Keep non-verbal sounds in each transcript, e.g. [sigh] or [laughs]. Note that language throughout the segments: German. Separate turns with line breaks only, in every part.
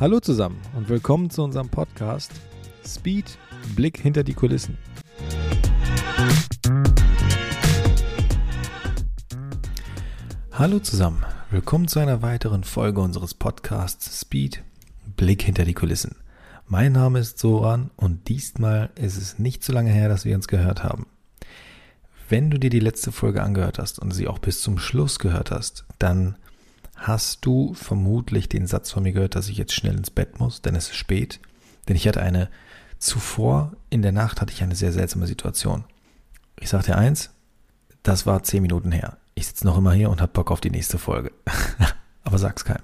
Hallo zusammen und willkommen zu unserem Podcast Speed Blick hinter die Kulissen. Hallo zusammen, willkommen zu einer weiteren Folge unseres Podcasts Speed Blick hinter die Kulissen. Mein Name ist Soran und diesmal ist es nicht so lange her, dass wir uns gehört haben. Wenn du dir die letzte Folge angehört hast und sie auch bis zum Schluss gehört hast, dann hast du vermutlich den Satz von mir gehört, dass ich jetzt schnell ins Bett muss, denn es ist spät. Denn ich hatte eine, zuvor in der Nacht hatte ich eine sehr seltsame Situation. Ich sag dir eins, das war zehn Minuten her. Ich sitze noch immer hier und hab Bock auf die nächste Folge. [laughs] Aber sag's keinem.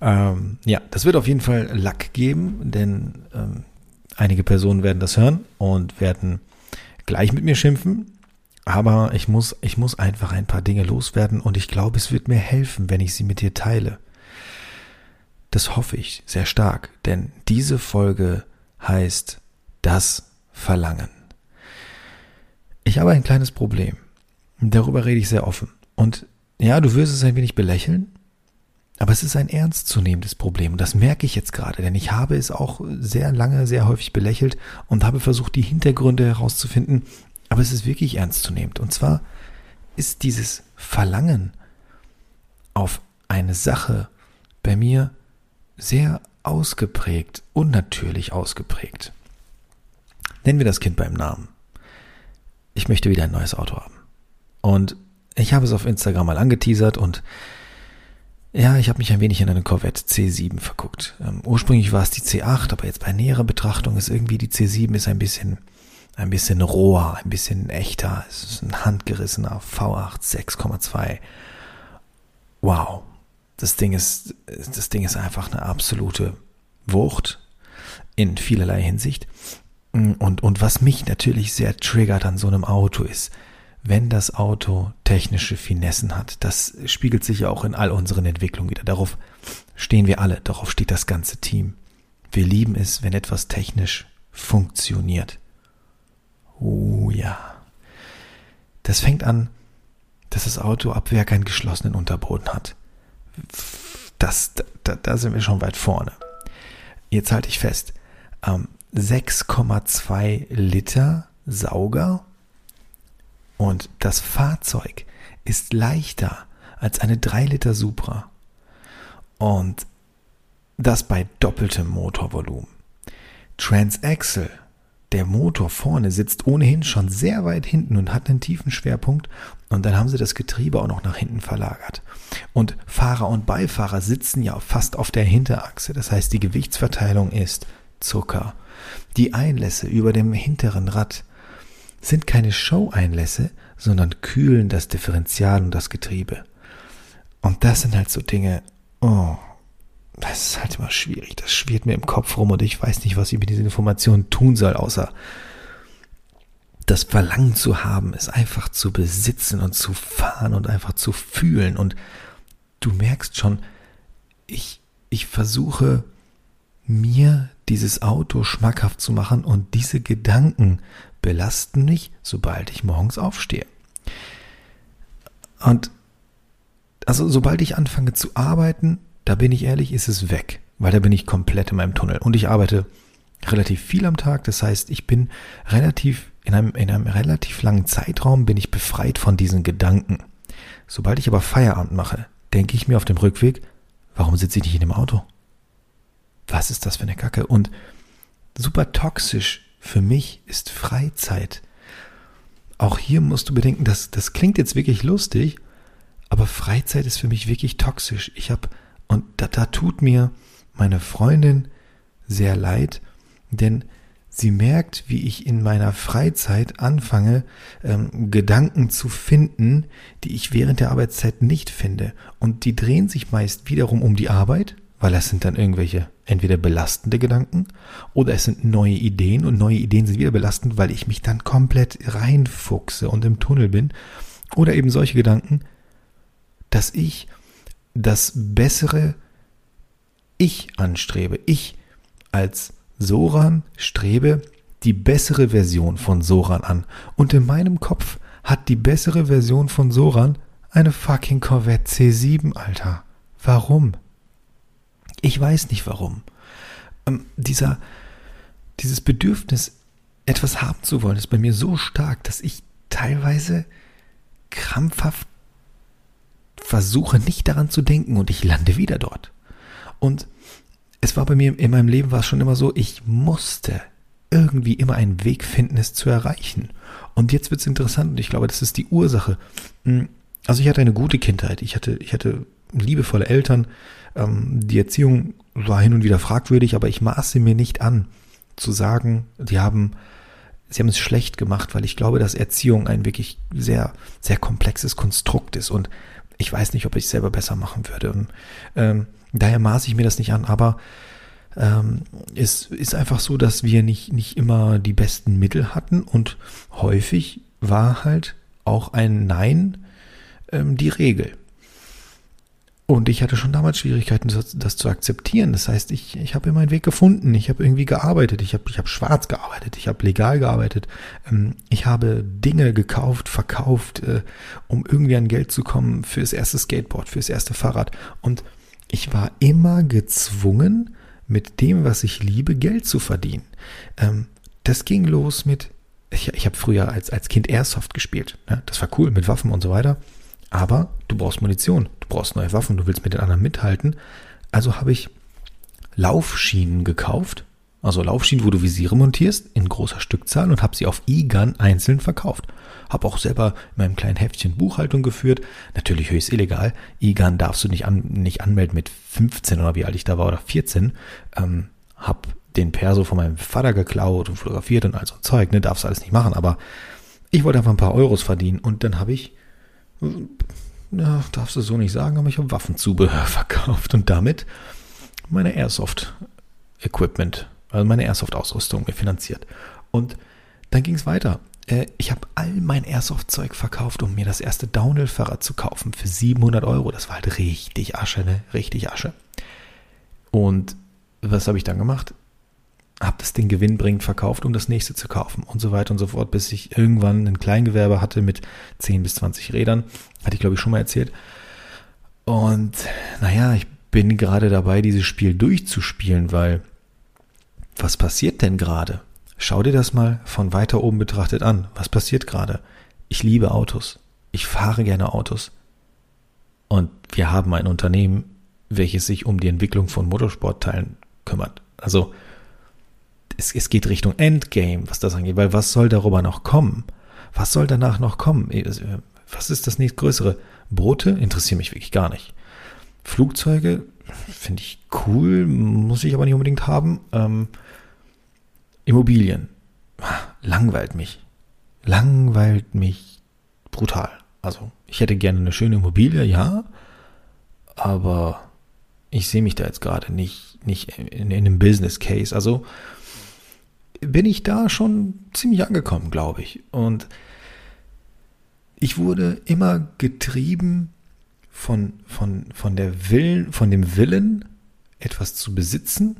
Ähm, ja, das wird auf jeden Fall Lack geben, denn ähm, einige Personen werden das hören und werden gleich mit mir schimpfen. Aber ich muss, ich muss einfach ein paar Dinge loswerden und ich glaube, es wird mir helfen, wenn ich sie mit dir teile. Das hoffe ich sehr stark, denn diese Folge heißt das Verlangen. Ich habe ein kleines Problem. Darüber rede ich sehr offen. Und ja, du wirst es ein wenig belächeln, aber es ist ein ernstzunehmendes Problem. Und das merke ich jetzt gerade, denn ich habe es auch sehr lange, sehr häufig belächelt und habe versucht, die Hintergründe herauszufinden, aber es ist wirklich ernstzunehmend. Und zwar ist dieses Verlangen auf eine Sache bei mir sehr ausgeprägt, unnatürlich ausgeprägt. Nennen wir das Kind beim Namen. Ich möchte wieder ein neues Auto haben. Und ich habe es auf Instagram mal angeteasert und ja, ich habe mich ein wenig in eine Corvette C7 verguckt. Ähm, ursprünglich war es die C8, aber jetzt bei näherer Betrachtung ist irgendwie die C7 ist ein bisschen ein bisschen roher, ein bisschen echter. Es ist ein handgerissener V8 6,2. Wow. Das Ding ist, das Ding ist einfach eine absolute Wucht in vielerlei Hinsicht. Und, und was mich natürlich sehr triggert an so einem Auto ist, wenn das Auto technische Finessen hat. Das spiegelt sich ja auch in all unseren Entwicklungen wieder. Darauf stehen wir alle, darauf steht das ganze Team. Wir lieben es, wenn etwas technisch funktioniert. Oh ja. Das fängt an, dass das Auto ab Werk einen geschlossenen Unterboden hat. Das, da, da sind wir schon weit vorne. Jetzt halte ich fest. Ähm, 6,2 Liter Sauger und das Fahrzeug ist leichter als eine 3 Liter Supra. Und das bei doppeltem Motorvolumen. Transaxle der Motor vorne sitzt ohnehin schon sehr weit hinten und hat einen tiefen Schwerpunkt und dann haben sie das Getriebe auch noch nach hinten verlagert. Und Fahrer und Beifahrer sitzen ja fast auf der Hinterachse, das heißt die Gewichtsverteilung ist Zucker. Die Einlässe über dem hinteren Rad sind keine Show-Einlässe, sondern kühlen das Differential und das Getriebe. Und das sind halt so Dinge, oh, das ist halt immer schwierig. Das schwirrt mir im Kopf rum und ich weiß nicht, was ich mit diesen Informationen tun soll, außer das Verlangen zu haben, es einfach zu besitzen und zu fahren und einfach zu fühlen. Und du merkst schon, ich, ich versuche mir dieses Auto schmackhaft zu machen und diese Gedanken belasten mich, sobald ich morgens aufstehe. Und also sobald ich anfange zu arbeiten, da bin ich ehrlich, ist es weg, weil da bin ich komplett in meinem Tunnel. Und ich arbeite relativ viel am Tag. Das heißt, ich bin relativ, in einem, in einem relativ langen Zeitraum bin ich befreit von diesen Gedanken. Sobald ich aber Feierabend mache, denke ich mir auf dem Rückweg, warum sitze ich nicht in dem Auto? Was ist das für eine Kacke? Und super toxisch für mich ist Freizeit. Auch hier musst du bedenken, dass das klingt jetzt wirklich lustig, aber Freizeit ist für mich wirklich toxisch. Ich habe und da, da tut mir meine Freundin sehr leid, denn sie merkt, wie ich in meiner Freizeit anfange, ähm, Gedanken zu finden, die ich während der Arbeitszeit nicht finde. Und die drehen sich meist wiederum um die Arbeit, weil das sind dann irgendwelche entweder belastende Gedanken oder es sind neue Ideen und neue Ideen sind wieder belastend, weil ich mich dann komplett reinfuchse und im Tunnel bin. Oder eben solche Gedanken, dass ich das bessere Ich anstrebe. Ich als Soran strebe die bessere Version von Soran an. Und in meinem Kopf hat die bessere Version von Soran eine fucking Corvette C7, Alter. Warum? Ich weiß nicht warum. Ähm, dieser, dieses Bedürfnis, etwas haben zu wollen, ist bei mir so stark, dass ich teilweise krampfhaft versuche, nicht daran zu denken und ich lande wieder dort. Und es war bei mir in meinem Leben war es schon immer so, ich musste irgendwie immer einen Weg finden, es zu erreichen. Und jetzt wird es interessant und ich glaube, das ist die Ursache. Hm, also ich hatte eine gute Kindheit. Ich hatte, ich hatte liebevolle Eltern. Ähm, die Erziehung war hin und wieder fragwürdig, aber ich maße mir nicht an, zu sagen, die haben, sie haben es schlecht gemacht, weil ich glaube, dass Erziehung ein wirklich sehr, sehr komplexes Konstrukt ist und ich weiß nicht, ob ich es selber besser machen würde. Ähm, daher maße ich mir das nicht an, aber ähm, es ist einfach so, dass wir nicht, nicht immer die besten Mittel hatten und häufig war halt auch ein Nein ähm, die Regel. Und ich hatte schon damals Schwierigkeiten, das, das zu akzeptieren. Das heißt, ich, ich habe meinen Weg gefunden. Ich habe irgendwie gearbeitet. Ich habe ich hab schwarz gearbeitet. Ich habe legal gearbeitet. Ähm, ich habe Dinge gekauft, verkauft, äh, um irgendwie an Geld zu kommen für das erste Skateboard, für das erste Fahrrad. Und ich war immer gezwungen, mit dem, was ich liebe, Geld zu verdienen. Ähm, das ging los mit, ich, ich habe früher als, als Kind Airsoft gespielt. Ne? Das war cool mit Waffen und so weiter. Aber du brauchst Munition, du brauchst neue Waffen, du willst mit den anderen mithalten. Also habe ich Laufschienen gekauft, also Laufschienen, wo du Visiere montierst, in großer Stückzahl und habe sie auf E-Gun einzeln verkauft. Habe auch selber in meinem kleinen Heftchen Buchhaltung geführt. Natürlich höchst illegal. E-Gun darfst du nicht, an, nicht anmelden mit 15 oder wie alt ich da war oder 14. Ähm, hab den Perso von meinem Vater geklaut und fotografiert und all so Zeug. Ne, darfst alles nicht machen. Aber ich wollte einfach ein paar Euros verdienen und dann habe ich ja, darfst du so nicht sagen, aber ich habe Waffenzubehör [laughs] verkauft und damit meine Airsoft-Equipment, also meine Airsoft-Ausrüstung mir finanziert. Und dann ging es weiter. Äh, ich habe all mein Airsoft-Zeug verkauft, um mir das erste Downhill-Fahrrad zu kaufen für 700 Euro. Das war halt richtig Asche, ne? Richtig Asche. Und was habe ich dann gemacht? Habe das Ding gewinnbringend verkauft, um das nächste zu kaufen und so weiter und so fort, bis ich irgendwann ein Kleingewerbe hatte mit 10 bis 20 Rädern. Hatte ich, glaube ich, schon mal erzählt. Und naja, ich bin gerade dabei, dieses Spiel durchzuspielen, weil was passiert denn gerade? Schau dir das mal von weiter oben betrachtet an. Was passiert gerade? Ich liebe Autos. Ich fahre gerne Autos. Und wir haben ein Unternehmen, welches sich um die Entwicklung von Motorsportteilen kümmert. Also es, es geht Richtung Endgame, was das angeht, weil was soll darüber noch kommen? Was soll danach noch kommen? Äh, was ist das nächstgrößere? Brote interessieren mich wirklich gar nicht. Flugzeuge finde ich cool, muss ich aber nicht unbedingt haben. Ähm, Immobilien langweilt mich. Langweilt mich brutal. Also ich hätte gerne eine schöne Immobilie, ja, aber ich sehe mich da jetzt gerade nicht, nicht in, in einem Business Case. Also bin ich da schon ziemlich angekommen, glaube ich. Und ich wurde immer getrieben von, von, von der Willen, von dem Willen, etwas zu besitzen,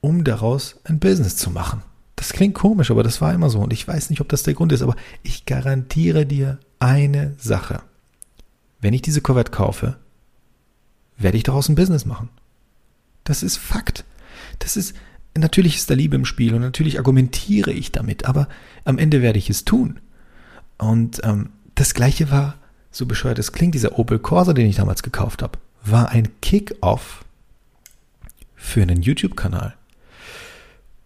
um daraus ein Business zu machen. Das klingt komisch, aber das war immer so. Und ich weiß nicht, ob das der Grund ist, aber ich garantiere dir eine Sache. Wenn ich diese Corvette kaufe, werde ich daraus ein Business machen. Das ist Fakt. Das ist, Natürlich ist da Liebe im Spiel und natürlich argumentiere ich damit, aber am Ende werde ich es tun. Und ähm, das gleiche war, so bescheuert es klingt, dieser Opel Corsa, den ich damals gekauft habe, war ein Kick-Off für einen YouTube-Kanal.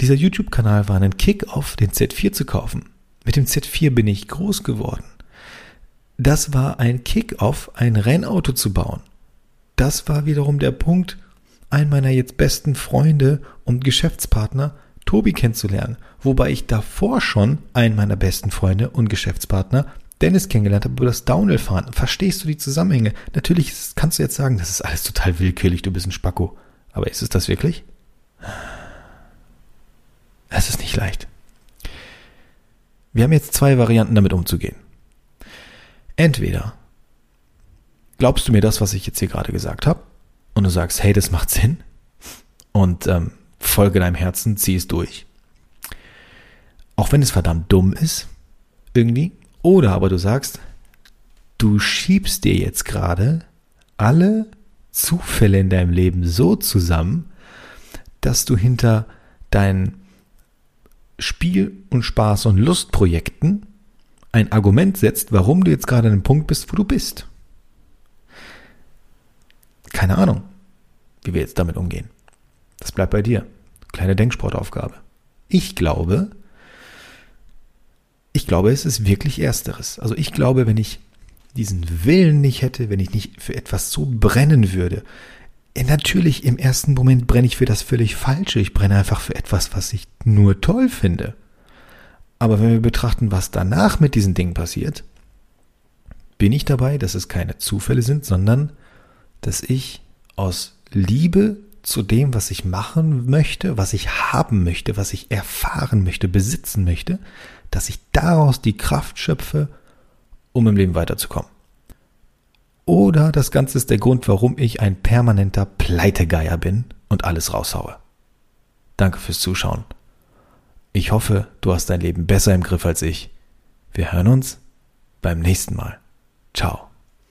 Dieser YouTube-Kanal war ein Kick-Off, den Z4 zu kaufen. Mit dem Z4 bin ich groß geworden. Das war ein Kick-Off, ein Rennauto zu bauen. Das war wiederum der Punkt, einen meiner jetzt besten Freunde und Geschäftspartner, Tobi, kennenzulernen. Wobei ich davor schon einen meiner besten Freunde und Geschäftspartner, Dennis, kennengelernt habe über das Downhill-Fahren. Verstehst du die Zusammenhänge? Natürlich kannst du jetzt sagen, das ist alles total willkürlich, du bist ein Spacko. Aber ist es das wirklich? Es ist nicht leicht. Wir haben jetzt zwei Varianten, damit umzugehen. Entweder glaubst du mir das, was ich jetzt hier gerade gesagt habe, und du sagst, hey, das macht Sinn und ähm, folge deinem Herzen, zieh es durch. Auch wenn es verdammt dumm ist, irgendwie. Oder aber du sagst, du schiebst dir jetzt gerade alle Zufälle in deinem Leben so zusammen, dass du hinter deinen Spiel- und Spaß- und Lustprojekten ein Argument setzt, warum du jetzt gerade an dem Punkt bist, wo du bist. Keine Ahnung, wie wir jetzt damit umgehen. Das bleibt bei dir. Kleine Denksportaufgabe. Ich glaube, ich glaube, es ist wirklich Ersteres. Also ich glaube, wenn ich diesen Willen nicht hätte, wenn ich nicht für etwas so brennen würde, äh, natürlich im ersten Moment brenne ich für das völlig Falsche. Ich brenne einfach für etwas, was ich nur toll finde. Aber wenn wir betrachten, was danach mit diesen Dingen passiert, bin ich dabei, dass es keine Zufälle sind, sondern dass ich aus Liebe zu dem, was ich machen möchte, was ich haben möchte, was ich erfahren möchte, besitzen möchte, dass ich daraus die Kraft schöpfe, um im Leben weiterzukommen. Oder das Ganze ist der Grund, warum ich ein permanenter Pleitegeier bin und alles raushaue. Danke fürs Zuschauen. Ich hoffe, du hast dein Leben besser im Griff als ich. Wir hören uns beim nächsten Mal. Ciao.